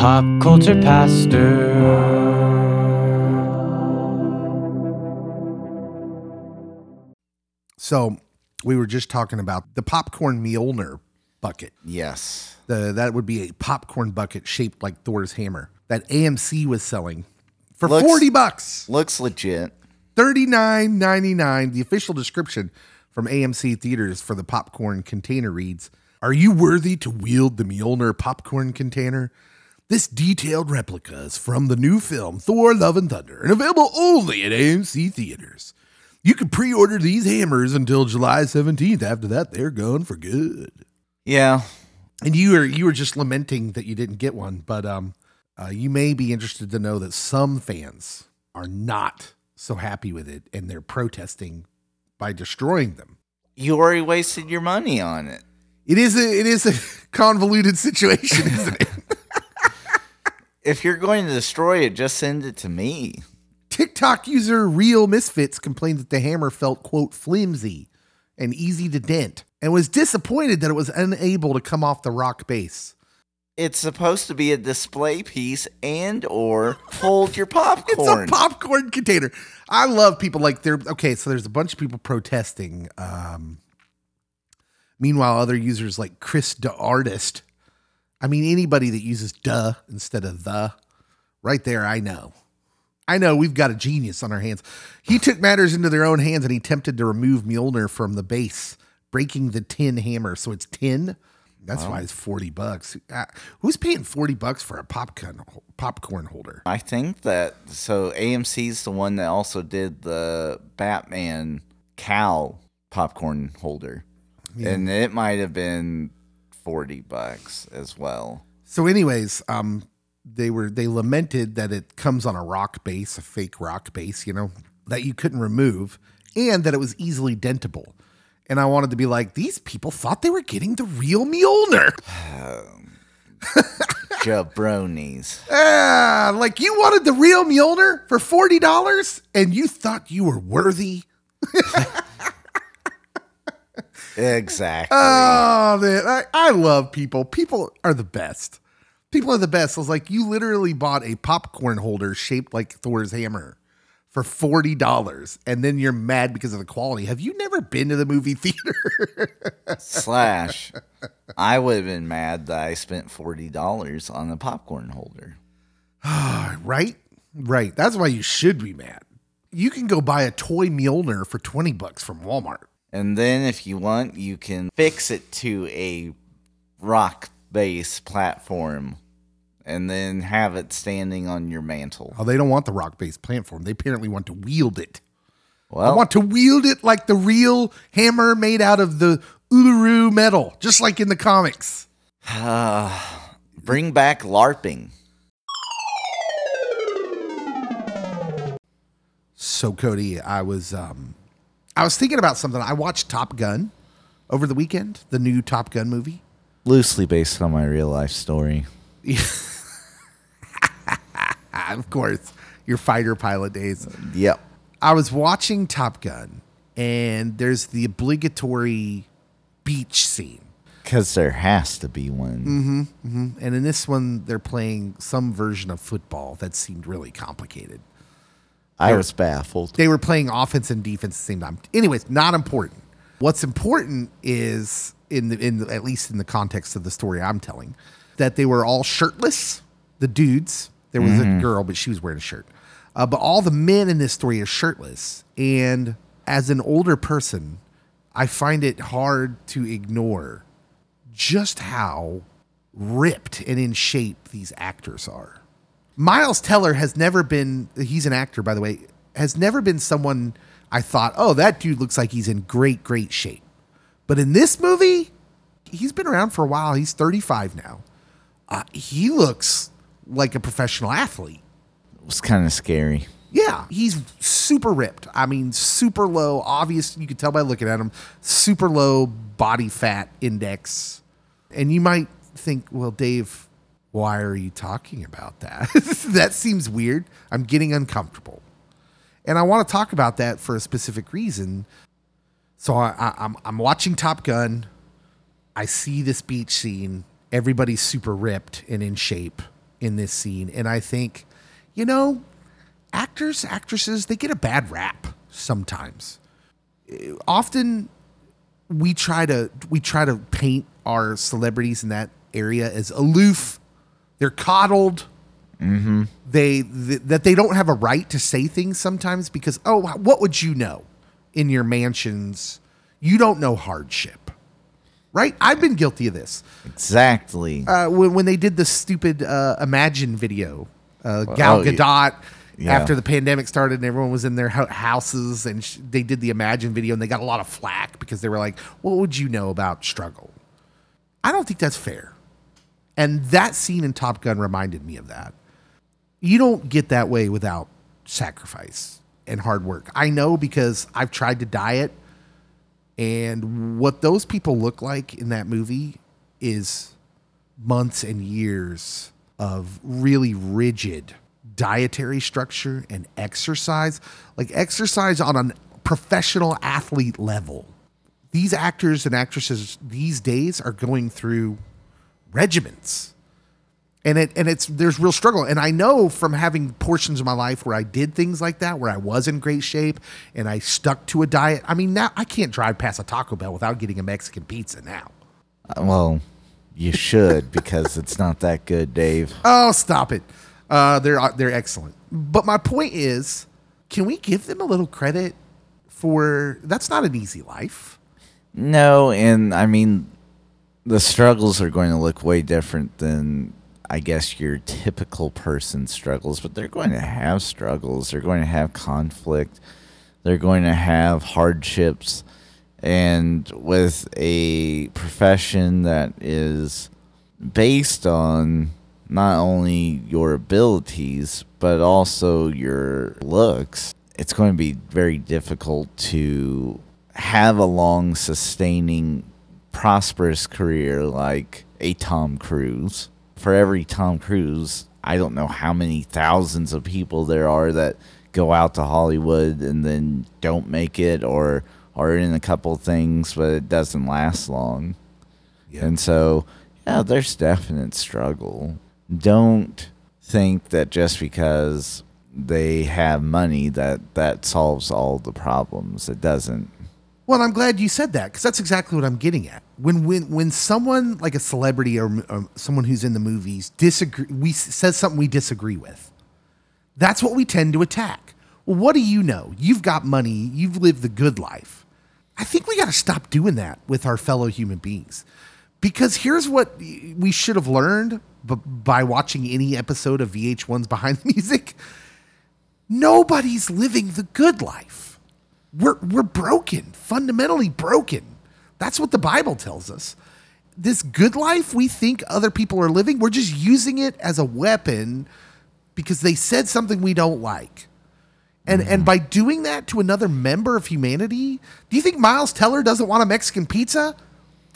Pop Culture Pastor. So we were just talking about the popcorn Mjolnir bucket. Yes. The that would be a popcorn bucket shaped like Thor's hammer that AMC was selling for Looks- 40 bucks. Looks legit. $39.99. The official description from AMC theaters for the popcorn container reads Are you worthy to wield the Mjolnir popcorn container? This detailed replica is from the new film Thor Love and Thunder and available only at AMC theaters. You can pre order these hammers until July 17th. After that, they're gone for good. Yeah. And you were you were just lamenting that you didn't get one, but um, uh, you may be interested to know that some fans are not so happy with it, and they're protesting by destroying them. You already wasted your money on it. It is a it is a convoluted situation, isn't it? If you're going to destroy it, just send it to me. TikTok user Real Misfits complained that the hammer felt quote flimsy and easy to dent, and was disappointed that it was unable to come off the rock base. It's supposed to be a display piece and or hold your popcorn. It's a popcorn container. I love people like they're okay. So there's a bunch of people protesting. Um, meanwhile, other users like Chris the artist. I mean, anybody that uses "duh" instead of "the," right there. I know. I know we've got a genius on our hands. He took matters into their own hands and he attempted to remove Mjolnir from the base, breaking the tin hammer. So it's tin. That's why it's forty bucks. Uh, who's paying forty bucks for a popcorn popcorn holder? I think that so AMC's the one that also did the Batman cow popcorn holder. And it might have been 40 bucks as well. So, anyways, um, they were they lamented that it comes on a rock base, a fake rock base, you know, that you couldn't remove, and that it was easily dentable. And I wanted to be like, these people thought they were getting the real Mjolnir. Jabronis. Ah, like you wanted the real Mjolnir for forty dollars, and you thought you were worthy. Exactly. Oh man, I, I love people. People are the best. People are the best. I was like, you literally bought a popcorn holder shaped like Thor's hammer for forty dollars, and then you're mad because of the quality. Have you never been to the movie theater? Slash, I would have been mad that I spent $40 on a popcorn holder. right, right. That's why you should be mad. You can go buy a toy Mjolnir for twenty bucks from Walmart. And then if you want, you can fix it to a rock base platform and then have it standing on your mantle. Oh, they don't want the rock based platform. They apparently want to wield it. I want to wield it like the real hammer made out of the Uluru metal, just like in the comics. Ah, bring back LARPing. So Cody, I was um I was thinking about something. I watched Top Gun over the weekend, the new Top Gun movie. Loosely based on my real life story. Of course, your fighter pilot days. Yep. I was watching Top Gun and there's the obligatory beach scene. Because there has to be one. Mm-hmm, mm-hmm. And in this one they're playing some version of football that seemed really complicated. I was baffled. They were playing offense and defense at the same time. Anyways, not important. What's important is in the in the, at least in the context of the story I'm telling, that they were all shirtless. The dudes. There was a girl, but she was wearing a shirt. Uh, but all the men in this story are shirtless. And as an older person, I find it hard to ignore just how ripped and in shape these actors are. Miles Teller has never been, he's an actor, by the way, has never been someone I thought, oh, that dude looks like he's in great, great shape. But in this movie, he's been around for a while. He's 35 now. Uh, he looks like a professional athlete. It was kind of scary. Yeah, he's super ripped. I mean, super low. Obvious, you can tell by looking at him. Super low body fat index. And you might think, well, Dave, why are you talking about that? that seems weird. I'm getting uncomfortable. And I want to talk about that for a specific reason. So I, I, I'm, I'm watching Top Gun. I see this beach scene. Everybody's super ripped and in shape. in this scene. And I think, you know, actors, actresses, they get a bad rap sometimes. Often we try to we try to paint our celebrities in that area as aloof. They're coddled. They th- that they don't have a right to say things sometimes because oh, what would you know in your mansions? You don't know hardship, right? I've been guilty of this Exactly. uh, when, when they did the stupid uh, Imagine video, uh, Gal oh, Gadot. yeah. After the pandemic started and everyone was in their houses and sh- they did the Imagine video and they got a lot of flack because they were like, "What would you know about struggle?" I don't think that's fair. And that scene in Top Gun reminded me of that. You don't get that way without sacrifice and hard work. I know because I've tried to diet and what those people look like in that movie is months and years of really rigid dietary structure and exercise, like exercise on a professional athlete level. These actors and actresses these days are going through regiments. And it and it's there's real struggle. And I know from having portions of my life where I did things like that, where I was in great shape and I stuck to a diet. I mean, now I can't drive past a Taco Bell without getting a Mexican pizza now. Uh, well, you should because it's not that good, Dave. Oh, stop it. Uh, they're they're excellent. But my point is, can we give them a little credit for that's not an easy life. No, and I mean, the struggles are going to look way different than I guess your typical person struggles, but they're going to have struggles. They're going to have conflict. They're going to have hardships. And with a profession that is based on not only your abilities, but also your looks, it's going to be very difficult to have a long, sustaining, prosperous career like a Tom Cruise. For every Tom Cruise, I don't know how many thousands of people there are that go out to Hollywood and then don't make it or are in a couple things, but it doesn't last long. And so, yeah, there's definite struggle. Don't think that just because they have money that that solves all the problems. It doesn't. Well, I'm glad you said that because that's exactly what I'm getting at. When when when someone like a celebrity or, or someone who's in the movies disagree, we says something we disagree with. That's what we tend to attack. Well, what do you know? You've got money. You've lived the good life. I think we got to stop doing that with our fellow human beings. Because here's what we should have learned by watching any episode of VH1's Behind the Music. Nobody's living the good life. We're, we're broken, fundamentally broken. That's what the Bible tells us. This good life we think other people are living, we're just using it as a weapon because they said something we don't like. And and mm-hmm. by doing that to another member of humanity, do you think Miles Teller doesn't want a Mexican pizza?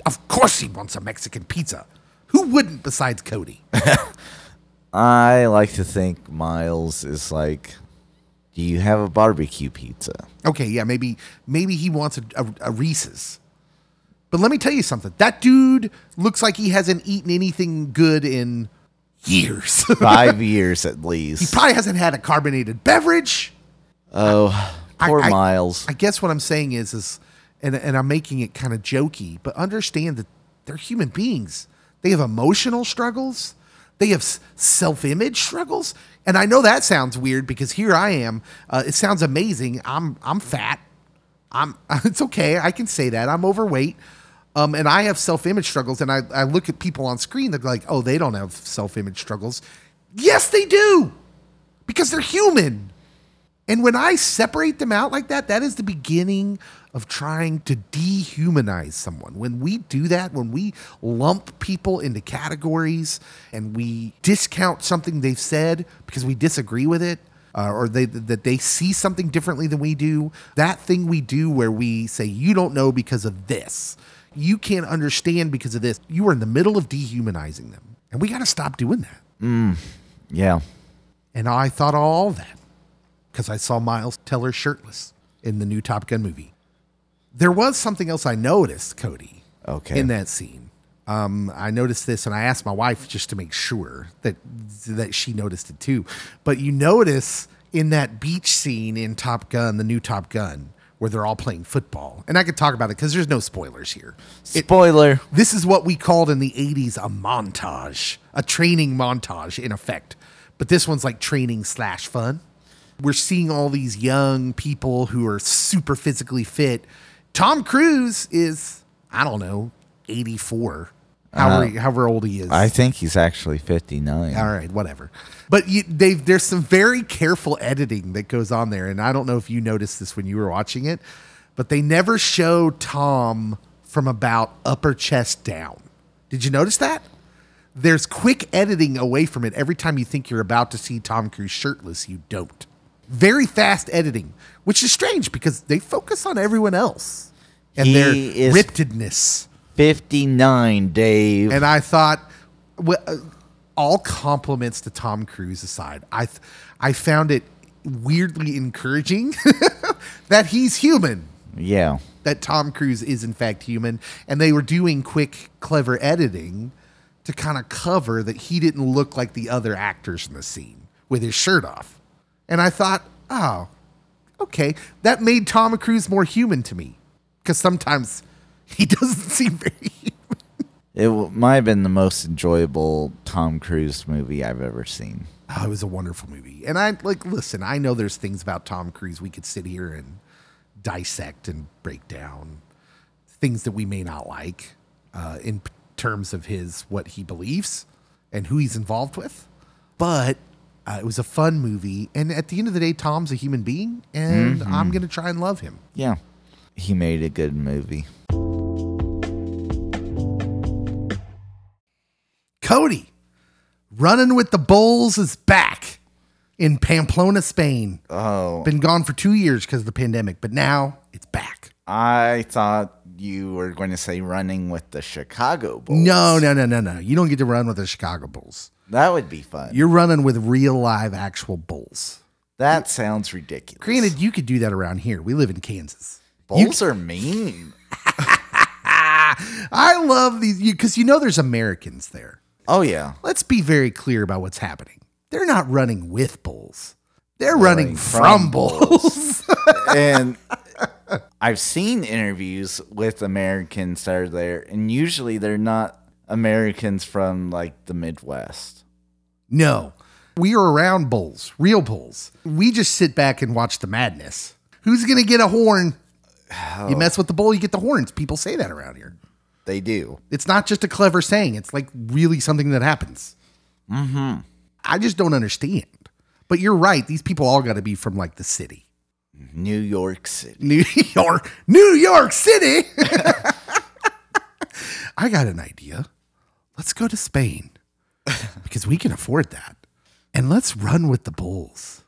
Of course he wants a Mexican pizza. Who wouldn't besides Cody? I like to think Miles is like, do you have a barbecue pizza? Okay, yeah, maybe maybe he wants a, a, a Reese's. But let me tell you something. That dude looks like he hasn't eaten anything good in years. Five years at least. he probably hasn't had a carbonated beverage. oh, I- poor I- Miles. I guess what I'm saying is, is, and and I'm making it kind of jokey, but understand that they're human beings. They have emotional struggles. They have self-image struggles, and I know that sounds weird because here I am. Uh, it sounds amazing. I'm I'm fat. I'm. It's okay. I can say that. I'm overweight. Um, and I have self-image struggles, and I, I look at people on screen. They're like, "Oh, they don't have self-image struggles." Yes, they do, because they're human. And when I separate them out like that, that is the beginning of trying to dehumanize someone. When we do that, when we lump people into categories and we discount something they've said because we disagree with it, uh, or they, that they see something differently than we do, that thing we do where we say, you don't know because of this, you can't understand because of this, you are in the middle of dehumanizing them. And we got to stop doing that. yeah. And I thought all that because I saw Miles Teller shirtless in the new Top Gun movie. There was something else I noticed, Cody, Okay. in that scene. Um, I noticed this, and I asked my wife just to make sure that that she noticed it too. But you notice in that beach scene in Top Gun, the new Top Gun, where they're all playing football, and I could talk about it because there's no spoilers here. It- Spoiler. this is what we called in the 80s a montage, a training montage in effect. But this one's like training slash fun. We're seeing all these young people who are super physically fit. Tom Cruise is, I don't know, 84, however, uh, however old he is. I think he's actually 59. All right, whatever. But you, they there's some very careful editing that goes on there, and I don't know if you noticed this when you were watching it, but they never show Tom from about upper chest down. Did you notice that? There's quick editing away from it every time you think you're about to see Tom Cruise shirtless. You don't. Very fast editing, which is strange because they focus on everyone else and their He is- rippedness. 59, Dave. And I thought, well, uh, all compliments to Tom Cruise aside, I th- I found it weirdly encouraging that he's human. yeah. That Tom Cruise is in fact human, and they were doing quick, clever editing to kind of cover that he didn't look like the other actors in the scene with his shirt off. And I thought, oh, okay, that made Tom Cruise more human to me because sometimes he doesn't seem very human. It w- might have been the most enjoyable Tom Cruise movie I've ever seen. Oh, it was a wonderful movie. And I like listen, I know there's things about Tom Cruise we could sit here and dissect and break down. Things that we may not like uh, in p- terms of his what he believes and who he's involved with. But uh, it was a fun movie, and at the end of the day, Tom's a human being, and I'm gonna try and love him. Yeah. He made a good movie. Cody, running with the Bulls is back in Pamplona, Spain. Oh, Been gone for two years because of the pandemic, but now it's back. I thought you were going to say running with the Chicago Bulls. No, no, no, no, no. You don't get to run with the Chicago Bulls. That would be fun. You're running with real live actual bulls. that sounds ridiculous. Granted, you could do that around here. We live in Kansas. Bulls are mean. I love these because you know there's Americans there. Oh, yeah. Let's be very clear about what's happening. They're not running with bulls. They're running running from, from bulls. and I've seen interviews with Americans that are there, and usually they're not Americans from like the Midwest. no, we are around bulls, real bulls. We just sit back and watch the madness. Who's gonna get a horn? You mess with the bull, you get the horns. People say that around here. They do. It's not just a clever saying. It's like really something that happens. Mm-hmm. I just don't understand. But you're right. These people all got to be from like the city, New York City. New York, New York City. I got an idea. Let's go to Spain because we can afford that, and let's run with the bulls.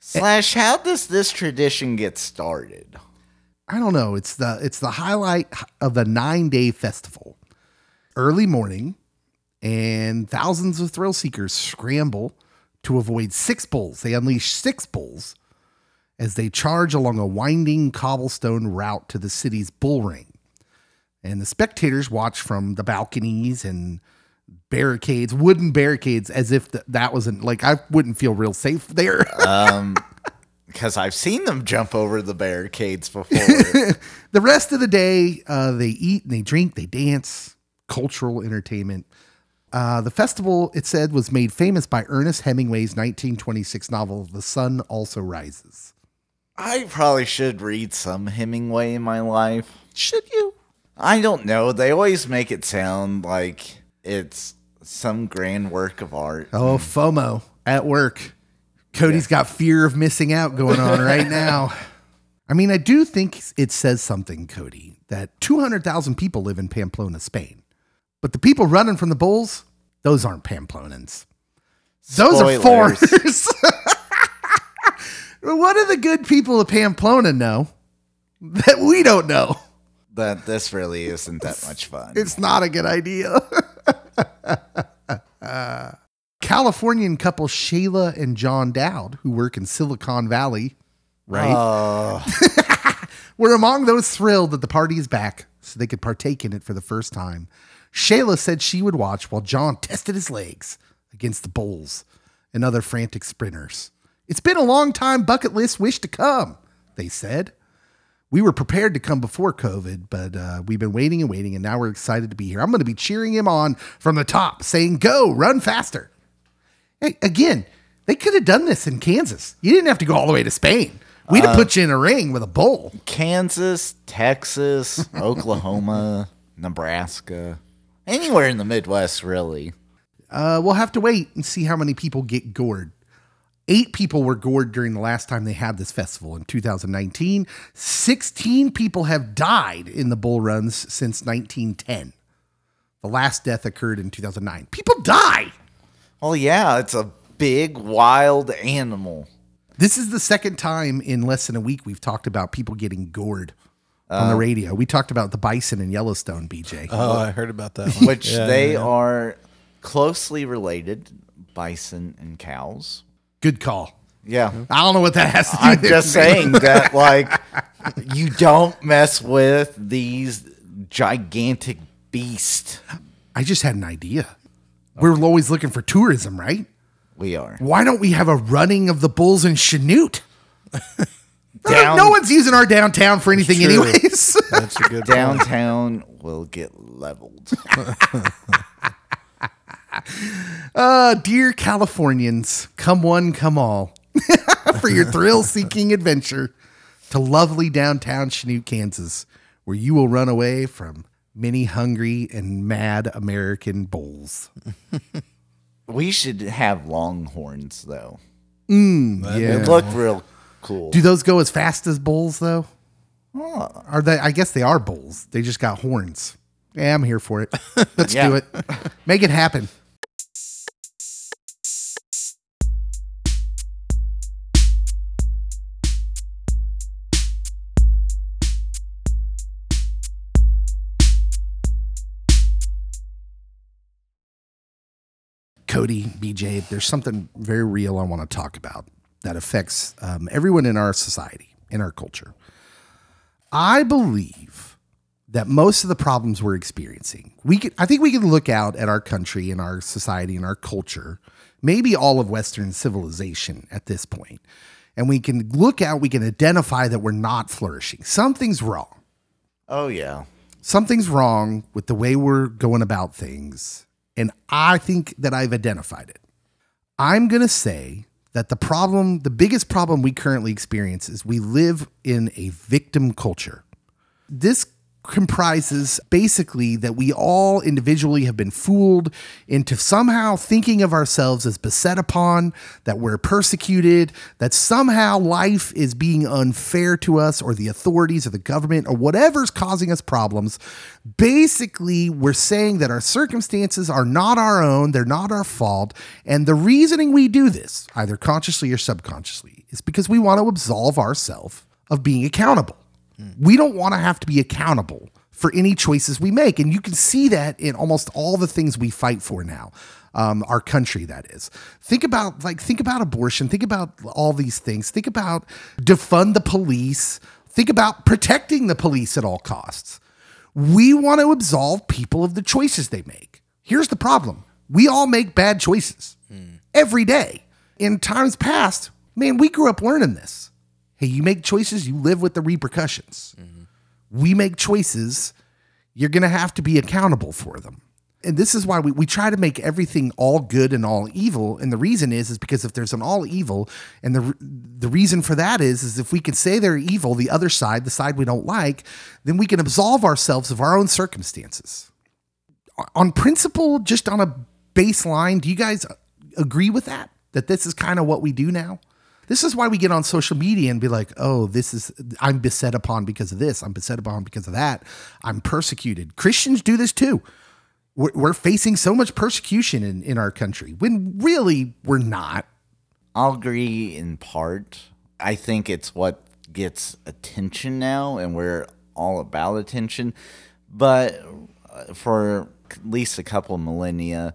Slash, how does this tradition get started? I don't know. It's the it's the highlight of the nine day festival. Early morning, and thousands of thrill seekers scramble to avoid six bulls. They unleash six bulls as they charge along a winding cobblestone route to the city's bull ring. And the spectators watch from the balconies and barricades, wooden barricades, as if th- that wasn't like I wouldn't feel real safe there. Because I've seen them jump over the barricades before. the rest of the day, uh, they eat and they drink, they dance, cultural entertainment. Uh, the festival, it said, was made famous by Ernest Hemingway's 1926 novel, The Sun Also Rises. I probably should read some Hemingway in my life. Should you? I don't know. They always make it sound like it's some grand work of art. Oh, hmm. FOMO at work. Cody's got fear of missing out going on right now. I mean, I do think it says something, Cody, that 200,000 people live in Pamplona, Spain. But the people running from the Bulls, those aren't Pamplonans. Those are Spoilers. foreigners. what do the good people of Pamplona know that we don't know? That this really isn't that much fun. It's not a good idea. Californian couple Shayla and John Dowd, who work in Silicon Valley, right? Oh, were among those thrilled that the party is back so they could partake in it for the first time. Shayla said she would watch while John tested his legs against the bulls and other frantic sprinters. It's been a long time bucket list wish to come, they said. We were prepared to come before COVID, but uh, we've been waiting and waiting, and now we're excited to be here. I'm going to be cheering him on from the top, saying, Go, run faster. Hey, again, they could have done this in Kansas. You didn't have to go all the way to Spain. We'd have put you in a ring with a bull. Kansas, Texas, Oklahoma, Nebraska, anywhere in the Midwest, really. Uh, we'll have to wait and see how many people get gored. Eight people were gored during the last time they had this festival in 2019. 16 people have died in the bull runs since 1910. The last death occurred in 2009. People die. Well, yeah, it's a big wild animal. This is the second time in less than a week we've talked about people getting gored on the uh, radio. We talked about the bison in Yellowstone, BJ. Oh, I heard about that one. which Yeah, they yeah. are closely related bison and cows. Good call. Yeah. I don't know what that has to do I'm with just saying that, like, you don't mess with these gigantic beasts. I just had an idea. We're always looking for tourism, right? We are. Why don't we have a running of the bulls in Chanute? Down- no one's using our downtown for anything, True. anyways. That's a good point. Downtown will get leveled. uh, dear Californians, come one, come all, for your thrill-seeking adventure to lovely downtown Chanute, Kansas, where you will run away from many hungry and mad American bulls. We should have longhorns, though. Yeah. They look real cool. Do those go as fast as bulls, though? Are they? I guess they are bulls. They just got horns. Yeah, I'm here for it. Let's Yeah. do it. Make it happen. Cody, BJ, there's something very real I want to talk about that affects um, everyone in our society, in our culture. I believe that most of the problems we're experiencing, we could, I think we can look out at our country and our society and our culture, maybe all of Western civilization at this point, and we can look out, we can identify that we're not flourishing. Something's wrong oh, yeah. something's wrong with the way we're going about things. And I think that I've identified it. I'm going to say that the problem, the biggest problem we currently experience is we live in a victim culture. This comprises basically that we all individually have been fooled into somehow thinking of ourselves as beset upon, that we're persecuted, that somehow life is being unfair to us, or the authorities or the government or whatever's causing us problems. Basically, we're saying that our circumstances are not our own, they're not our fault. And the reasoning we do this, either consciously or subconsciously, is because we want to absolve ourselves of being accountable. We don't want to have to be accountable for any choices we make. And you can see that in almost all the things we fight for now. Um, our country, that is. Think about like think about abortion. Think about all these things. Think about defund the police. Think about protecting the police at all costs. We want to absolve people of the choices they make. Here's the problem: we all make bad choices every day. In times past, man, we grew up learning this. Hey, you make choices, you live with the repercussions. We make choices, you're going to have to be accountable for them. And this is why we, we try to make everything all good and all evil. And the reason is, is because if there's an all evil, and the, the reason for that is, is if we can say they're evil, the other side, the side we don't like, then we can absolve ourselves of our own circumstances. On principle, just on a baseline, do you guys uh, agree with that? That this is kind of what we do now? This is why we get on social media and be like, oh, this is, I'm beset upon because of this. I'm beset upon because of that. I'm persecuted. Christians do this too. We're, we're facing so much persecution in, in our country when really we're not. I'll agree in part. I think it's what gets attention now, and we're all about attention. But uh, for at least a couple millennia,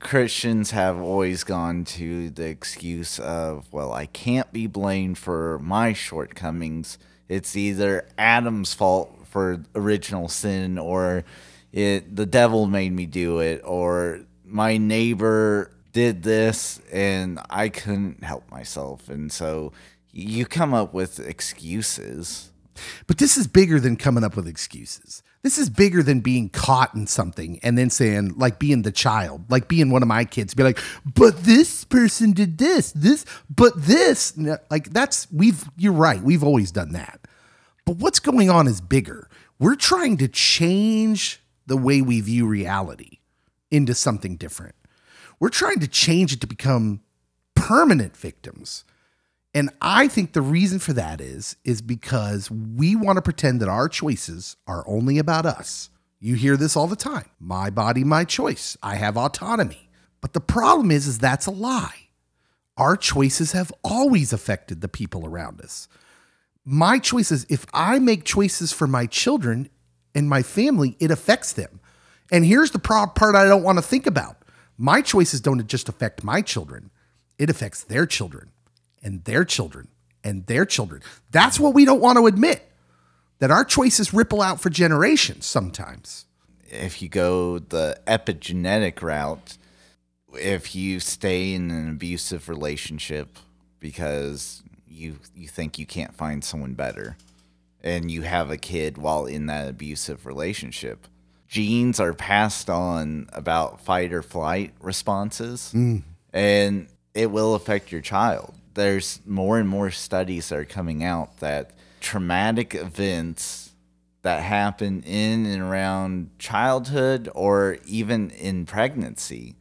Christians have always gone to the excuse of, well, I can't be blamed for my shortcomings. It's either Adam's fault for original sin or it the devil made me do it or my neighbor did this and I couldn't help myself. And so you come up with excuses. But this is bigger than coming up with excuses. This is bigger than being caught in something and then saying, like being the child, like being one of my kids, be like, but this person did this, this, but this. Like that's, we've, you're right. We've always done that. But what's going on is bigger. We're trying to change the way we view reality into something different. We're trying to change it to become permanent victims. And I think the reason for that is is because we want to pretend that our choices are only about us. You hear this all the time. My body, my choice. I have autonomy. But the problem is is that's a lie. Our choices have always affected the people around us. My choices, if I make choices for my children and my family, it affects them. And here's the part I don't want to think about. My choices don't just affect my children. It affects their children and their children and their children. That's what we don't want to admit. That our choices ripple out for generations sometimes. If you go the epigenetic route, if you stay in an abusive relationship because you you think you can't find someone better and you have a kid while in that abusive relationship, genes are passed on about fight or flight responses mm. and it will affect your child. There's more and more studies that are coming out that traumatic events that happen in and around childhood or even in pregnancy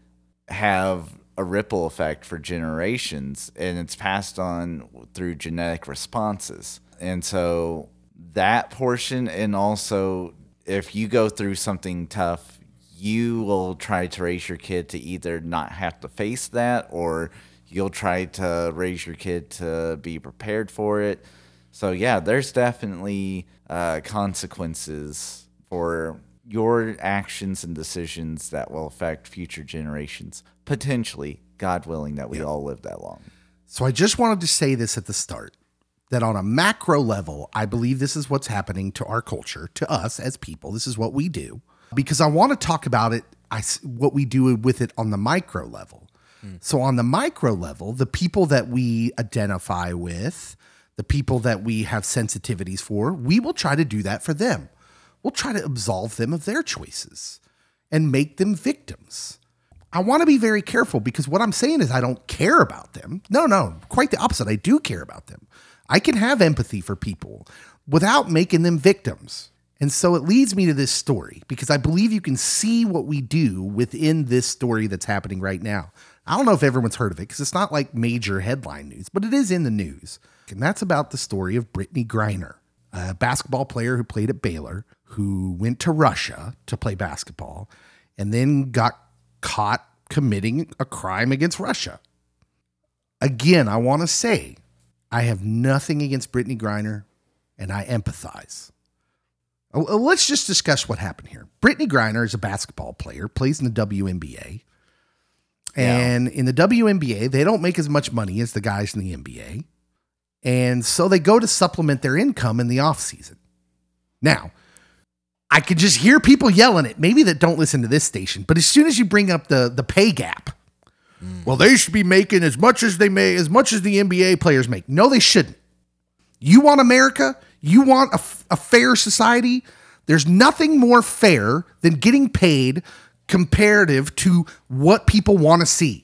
have a ripple effect for generations and it's passed on through genetic responses. And so that portion and also if you go through something tough, you will try to raise your kid to either not have to face that or you'll try to raise your kid to be prepared for it. So yeah, there's definitely uh, consequences for your actions and decisions that will affect future generations. Potentially, God willing, that we all live that long. So I just wanted to say this at the start that on a macro level, I believe this is what's happening to our culture, to us as people. This is what we do because I want to talk about it, I, what we do with it on the micro level. Mm. So on the micro level, the people that we identify with, the people that we have sensitivities for, we will try to do that for them. We'll try to absolve them of their choices and make them victims. I want to be very careful because what I'm saying is I don't care about them. No, no, quite the opposite. I do care about them. I can have empathy for people without making them victims. And so it leads me to this story because I believe you can see what we do within this story that's happening right now. I don't know if everyone's heard of it because it's not like major headline news, but it is in the news. And that's about the story of Brittney Griner, a basketball player who played at Baylor, who went to Russia to play basketball and then got caught committing a crime against Russia. Again, I want to say I have nothing against Brittney Griner and I empathize. Oh, oh, Let's just discuss what happened here. Brittney Griner is a basketball player, plays in the WNBA. And in the WNBA, they don't make as much money as the guys in the NBA. And so they go to supplement their income in the offseason. Now, I could just hear people yelling it, maybe that don't listen to this station, but as soon as you bring up the the pay gap, mm. well, they should be making as much as they may, as much as the NBA players make. No, they shouldn't. You want America? You want a fair society? There's nothing more fair than getting paid comparative to what people want to see.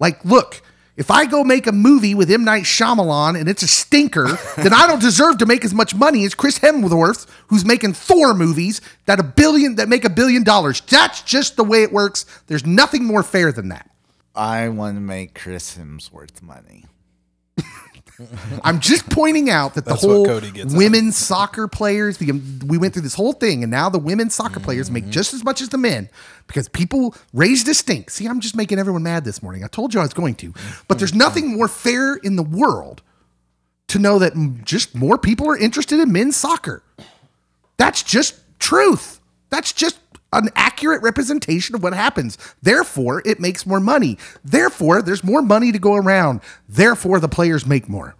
Like, look, if I go make a movie with M. Night Shyamalan and it's a stinker, then I don't deserve to make as much money as Chris Hemsworth, who's making Thor movies that a billion that make a billion dollars. That's just the way it works. There's nothing more fair than that. I want to make Chris Hemsworth money. I'm just pointing out that the That's whole gets out women's soccer players, the, we went through this whole thing, and now the women's soccer players Mm-hmm. make just as much as the men because people raised a stink. See, I'm just making everyone mad this morning. I told you I was going to, but there's nothing more fair in the world to know that just more people are interested in men's soccer. That's just truth. That's just an accurate representation of what happens. Therefore, it makes more money. Therefore, there's more money to go around. Therefore, the players make more.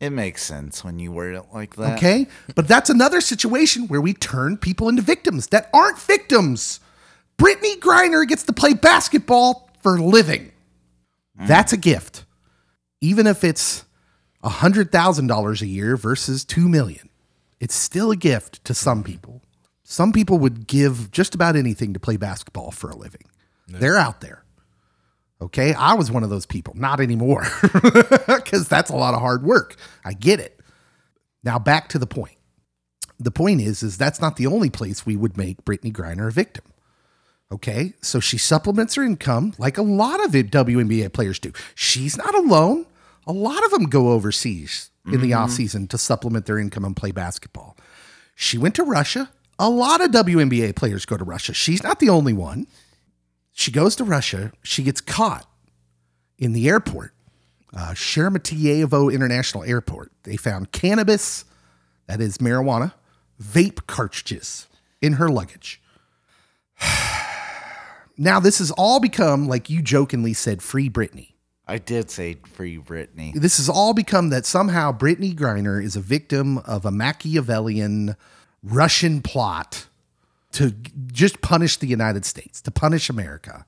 It makes sense when you word it like that. Okay. But that's another situation where we turn people into victims that aren't victims. Brittney Griner gets to play basketball for a living. Mm. That's a gift. Even if it's $100,000 a year versus 2 million. It's still a gift to some people. Some people would give just about anything to play basketball for a living. They're out there. Okay. I was one of those people. Not anymore because that's a lot of hard work. I get it. Now back to the point. The point is, is that's not the only place we would make Brittney Griner a victim. Okay, so she supplements her income like a lot of WNBA players do. She's not alone. A lot of them go overseas in the mm-hmm. off season to supplement their income and play basketball. She went to Russia. A lot of WNBA players go to Russia. She's not the only one. She goes to Russia. She gets caught in the airport, uh, Sheremetyevo International Airport. They found cannabis, that is marijuana, vape cartridges in her luggage. now, this has all become, like you jokingly said, free Britney. I did say free Britney. This has all become that somehow Brittney Griner is a victim of a Machiavellian Russian plot to just punish the United States, to punish America,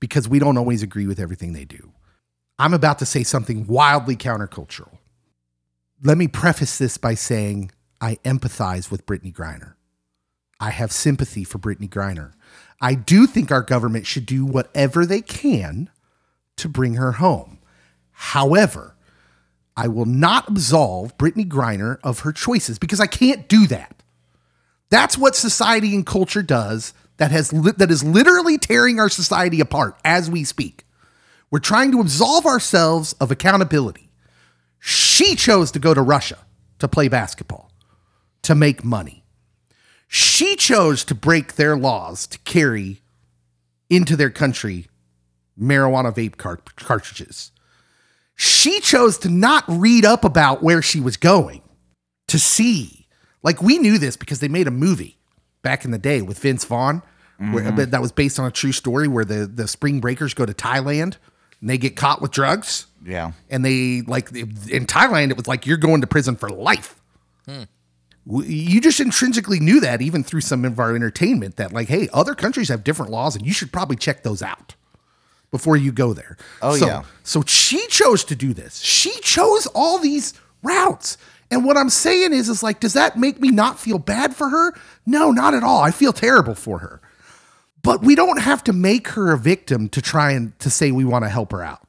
because we don't always agree with everything they do. I'm about to say something wildly countercultural. Let me preface this by saying I empathize with Brittney Griner. I have sympathy for Brittney Griner. I do think our government should do whatever they can to bring her home. However, I will not absolve Brittney Griner of her choices because I can't do that. That's what society and culture does that has li- that is literally tearing our society apart as we speak. We're trying to absolve ourselves of accountability. She chose to go to Russia to play basketball, to make money. She chose to break their laws to carry into their country marijuana vape cart- cartridges. She chose to not read up about where she was going to see. Like we knew this because they made a movie back in the day with Vince Vaughn, where, mm-hmm. that was based on a true story where the the spring breakers go to Thailand and they get caught with drugs Yeah. and they like in Thailand it was like you're going to prison for life. Hmm. W- You just intrinsically knew that even through some of our entertainment that like hey other countries have different laws and you should probably check those out before you go there. Oh, so, yeah. So she chose to do this. She chose all these routes. And what I'm saying is is like does that make me not feel bad for her? No, not at all. I feel terrible for her. But we don't have to make her a victim to try and to say we want to help her out.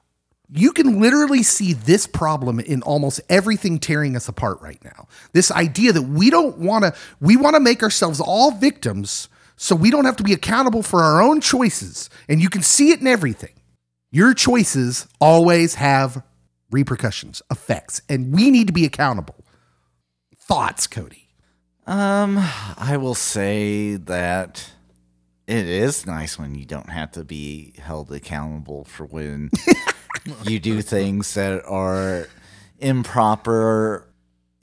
You can literally see this problem in almost everything tearing us apart right now. This idea that we don't want to, we want to make ourselves all victims so we don't have to be accountable for our own choices. And you can see it in everything. Your choices always have repercussions, effects, and we need to be accountable. Thoughts, Cody? Um, I will say that it is nice when you don't have to be held accountable for when you do things that are improper,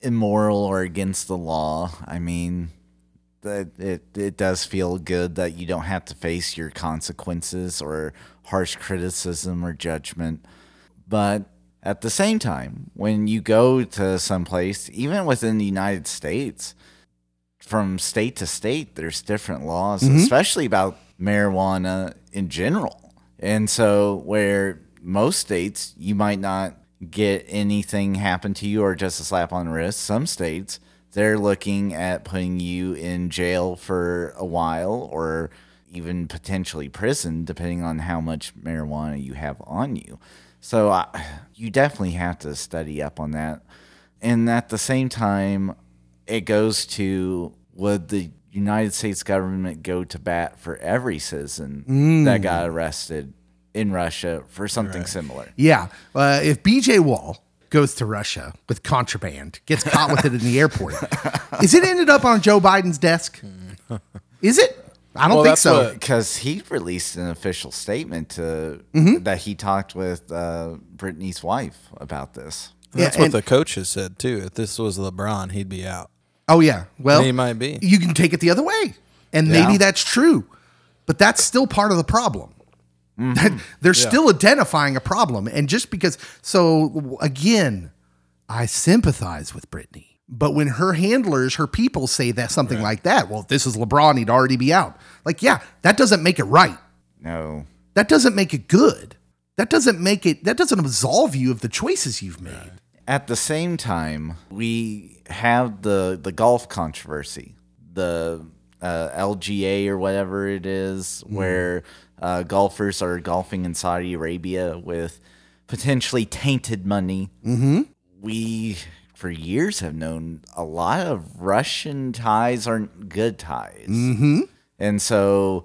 immoral, or against the law. I mean, that it it does feel good that you don't have to face your consequences or harsh criticism or judgment. But at the same time, when you go to some place, even within the United States, from state to state, there's different laws, mm-hmm. especially about marijuana in general. And so, where most states you might not get anything happen to you or just a slap on the wrist, some states they're looking at putting you in jail for a while or even potentially prison, depending on how much marijuana you have on you. So, I, you definitely have to study up on that. And at the same time, it goes to would the United States government go to bat for every citizen that got arrested in Russia for something similar? Yeah. Uh, if BJ Wall goes to Russia with contraband, gets caught with it in the airport, is it ended up on Joe Biden's desk? Is it? I don't Well, think so. Because he released an official statement to, Mm-hmm. that he talked with uh, Brittney's wife about this. And That's what and- the coaches said too. If this was LeBron, he'd be out. oh yeah. Well, He might be. You can take it the other way, and Yeah. maybe that's true, but that's still part of the problem. Mm-hmm. They're still identifying a problem, and just because. So again, I sympathize with Brittney. But when her handlers, her people say that something like that, well, if this is LeBron, he'd already be out. Like, yeah, that doesn't make it right. No. That doesn't make it good. That doesn't make it, that doesn't absolve you of the choices you've made. At the same time, we have the the golf controversy, the uh, LGA or whatever it is, where uh, golfers are golfing in Saudi Arabia with potentially tainted money. Mm-hmm. We, for years, have known a lot of Russian ties aren't good ties, mm-hmm. and so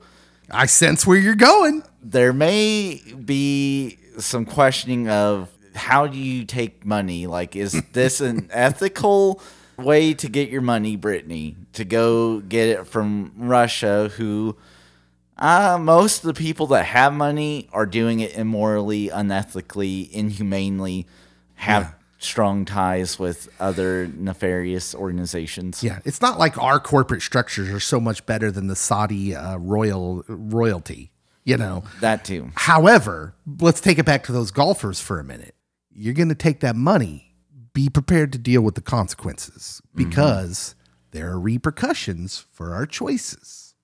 I sense where you're going. there may be some questioning of how do you take money? Like, is this an ethical way to get your money, Brittney? To go get it from Russia, who uh, most of the people that have money are doing it immorally, unethically, inhumanely, have strong ties with other nefarious organizations. Yeah, it's not like our corporate structures are so much better than the Saudi uh, royal royalty, you know. That too. However, let's take it back to those golfers for a minute. You're going to take that money, be prepared to deal with the consequences because there are repercussions for our choices.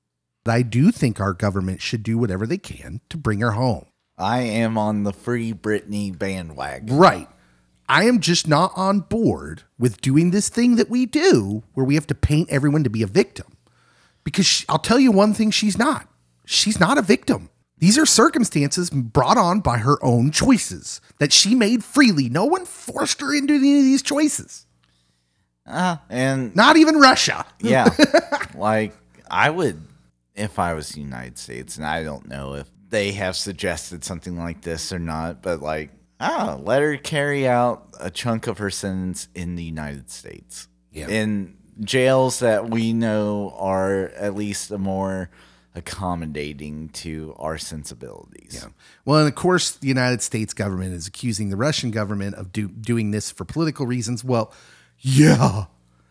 But I do think our government should do whatever they can to bring her home. I am on the free Brittney bandwagon. Right. I am just not on board with doing this thing that we do where we have to paint everyone to be a victim. Because she, I'll tell you one thing she's not. She's not a victim. These are circumstances brought on by her own choices that she made freely. No one forced her into any of these choices. Uh, and Not even Russia. Yeah. like I would if I was the United States and I don't know if they have suggested something like this or not, but like ah, let her carry out a chunk of her sentence in the United States. Yeah. In jails that we know are at least more accommodating to our sensibilities. Yeah. Well, and of course, the United States government is accusing the Russian government of do, doing this for political reasons. Well, yeah.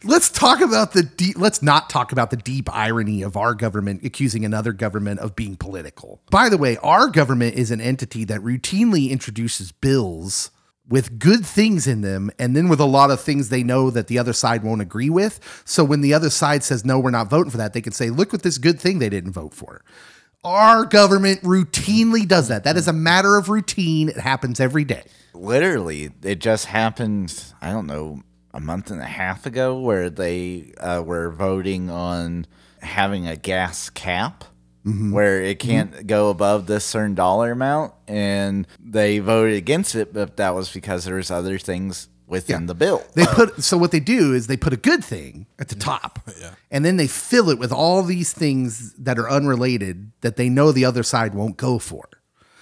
Let's talk about the deep, let's not talk about the deep irony of our government accusing another government of being political. By the way, our government is an entity that routinely introduces bills with good things in them and then with a lot of things they know that the other side won't agree with. So when the other side says no, we're not voting for that, they can say, "Look what this good thing they didn't vote for." Our government routinely does that. That is a matter of routine. It happens every day. literally it just happened i don't know a month and a half ago where they uh, were voting on having a gas cap mm-hmm. where it mm-hmm. can't go above this certain dollar amount and they voted against it but that was because there was other things within Yeah. the bill They put so what they do is they put a good thing at the top, and then they fill it with all these things that are unrelated that they know the other side won't go for.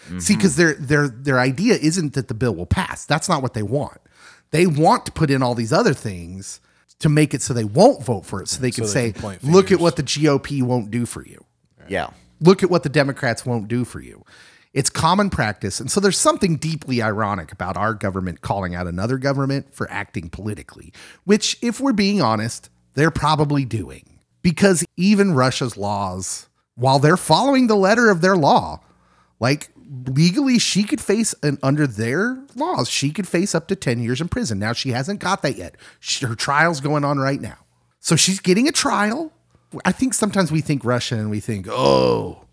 See, mm-hmm. because their their their idea isn't that the bill will pass. That's not what they want. They want to put in all these other things to make it so they won't vote for it, so they can they say, can "Look at what the GOP won't do for you." yeah look at what the Democrats won't do for you. It's common practice. And so there's something deeply ironic about our government calling out another government for acting politically, which, if we're being honest, they're probably doing. Because even Russia's laws, while they're following the letter of their law, like legally, she could face, an, under their laws, she could face up to 10 years in prison. Now, she hasn't got that yet. She, her trial's going on right now. So she's getting a trial. I think sometimes we think Russia and we think, oh,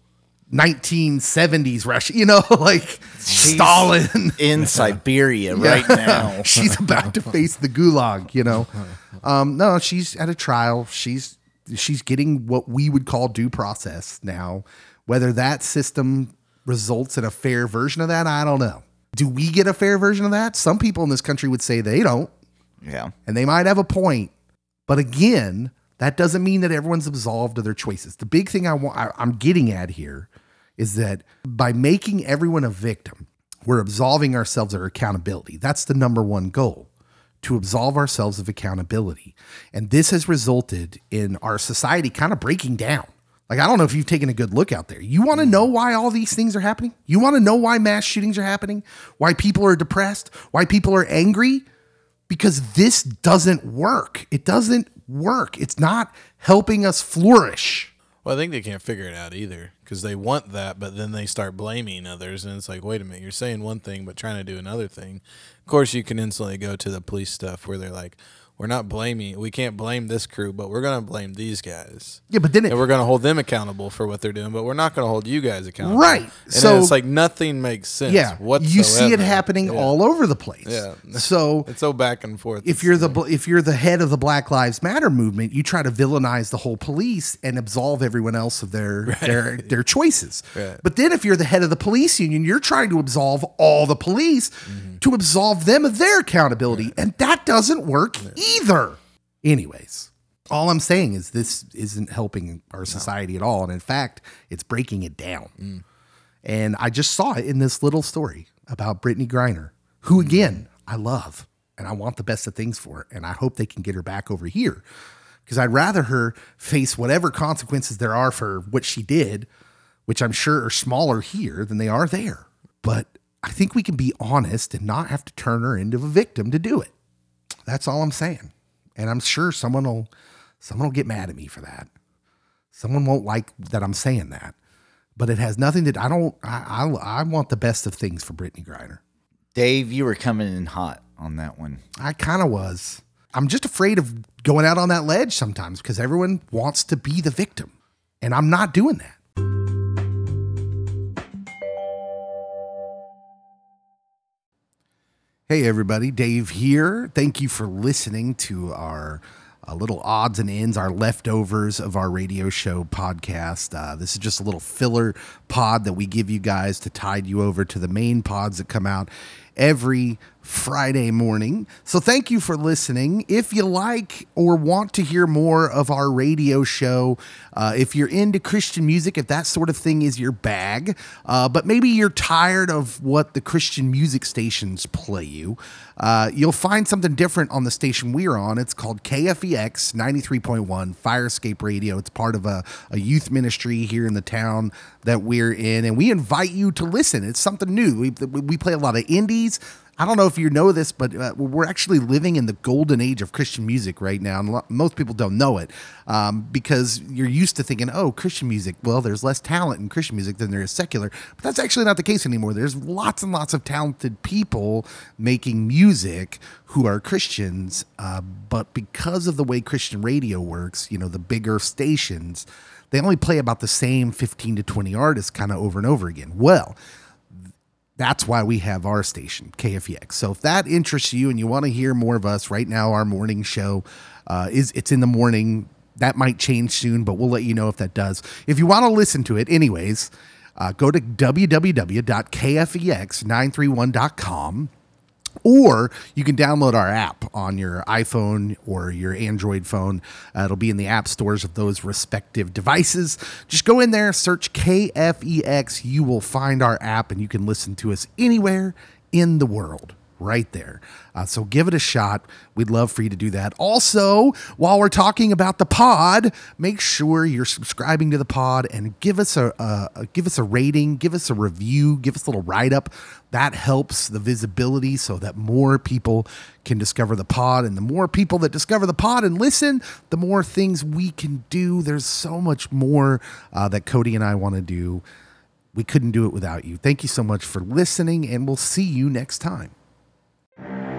1970s Russia, you know, like Stalin. in siberia right now she's about to face the gulag, you know. Um, no, she's at a trial. She's she's getting what we would call due process now. Whether that system results in a fair version of that, I don't know. Do we get a fair version of that? Some people in this country would say they don't, yeah and they might have a point. But again, that doesn't mean that everyone's absolved of their choices. The big thing I want, I, I'm getting at here, is that by making everyone a victim, we're absolving ourselves of accountability. That's the number one goal to absolve ourselves of accountability. And this has resulted in our society kind of breaking down. Like, I don't know if you've taken a good look out there. You want to know why all these things are happening? You want to know why mass shootings are happening? Why people are depressed? Why people are angry? Because this doesn't work. It doesn't work. It's not helping us flourish. Well, I think they can't figure it out either because they want that, but then they start blaming others, and it's like, wait a minute, you're saying one thing but trying to do another thing. Of course, you can instantly go to the police stuff where they're like, we're not blaming, we can't blame this crew, but we're gonna blame these guys, Yeah, but then it, and we're gonna hold them accountable for what they're doing, but we're not gonna hold you guys accountable. Right. And So- it's like nothing makes sense. yeah, whatsoever. you see it happening Yeah. all over the place. Yeah. So It's so back and forth. if you're the if you're the head of the Black Lives Matter movement, you try to villainize the whole police and absolve everyone else of their their their choices. Right. But then if you're the head of the police union, you're trying to absolve all the police mm-hmm. To absolve them of their accountability, and that doesn't work either. Anyways, all I'm saying is this isn't helping our society at all, and in fact, it's breaking it down. Mm. And I just saw it in this little story about Brittney Griner, who mm. again, I love and I want the best of things for her. And I hope they can get her back over here because I'd rather her face whatever consequences there are for what she did, which I'm sure are smaller here than they are there. But I think we can be honest and not have to turn her into a victim to do it. That's all I'm saying. And I'm sure someone will someone will get mad at me for that. Someone won't like that I'm saying that but it has nothing to. I don't. I, I I want the best of things for Brittney Griner. Dave, you were coming in hot on that one. I kind of was. I'm just afraid of going out on that ledge sometimes because everyone wants to be the victim, and I'm not doing that. Hey, everybody, Dave here. Thank you for listening to our uh, little odds and ends, our leftovers of our radio show podcast. Uh, this is just a little filler pod that we give you guys to tide you over to the main pods that come out every Friday morning. So thank you for listening. If you like or want to hear more of our radio show, uh, if you're into Christian music, if that sort of thing is your bag, uh, but maybe you're tired of what the Christian music stations play you, uh, you'll find something different on the station we're on. It's called KFEX 93.1 Firescape Radio. It's part of a, a youth ministry here in the town that we're in, and we invite you to listen. It's something new. We, we play a lot of I don't know if you know this, but uh, we're actually living in the golden age of Christian music right now. And lo- most people don't know it um, because you're used to thinking, oh, Christian music, well, there's less talent in Christian music than there is secular. But that's actually not the case anymore. There's lots and lots of talented people making music who are Christians. Uh, but because of the way Christian radio works, you know, the bigger stations, they only play about the same 15 to 20 artists kind of over and over again. Well, that's why we have our station, KFEX. So if that interests you and you want to hear more of us, right now our morning show uh, is it's in the morning. That might change soon, but we'll let you know if that does. If you want to listen to it, anyways, uh, go to www.kfex931.com or you can download our app on your iPhone or your Android phone. Uh, it'll be in the app stores of those respective devices. Just go in there, search KFEX. You will find our app and you can listen to us anywhere in the world right there. Uh, so give it a shot. We'd love for you to do that. Also, while we're talking about the pod, make sure you're subscribing to the pod and give us a, give us a rating, give us a review, give us a little write up. That helps the visibility so that more people can discover the pod. And the more people that discover the pod and listen, the more things we can do. There's so much more uh, that Cody and I want to do. We couldn't do it without you. Thank you so much for listening, and we'll see you next time. Thank you.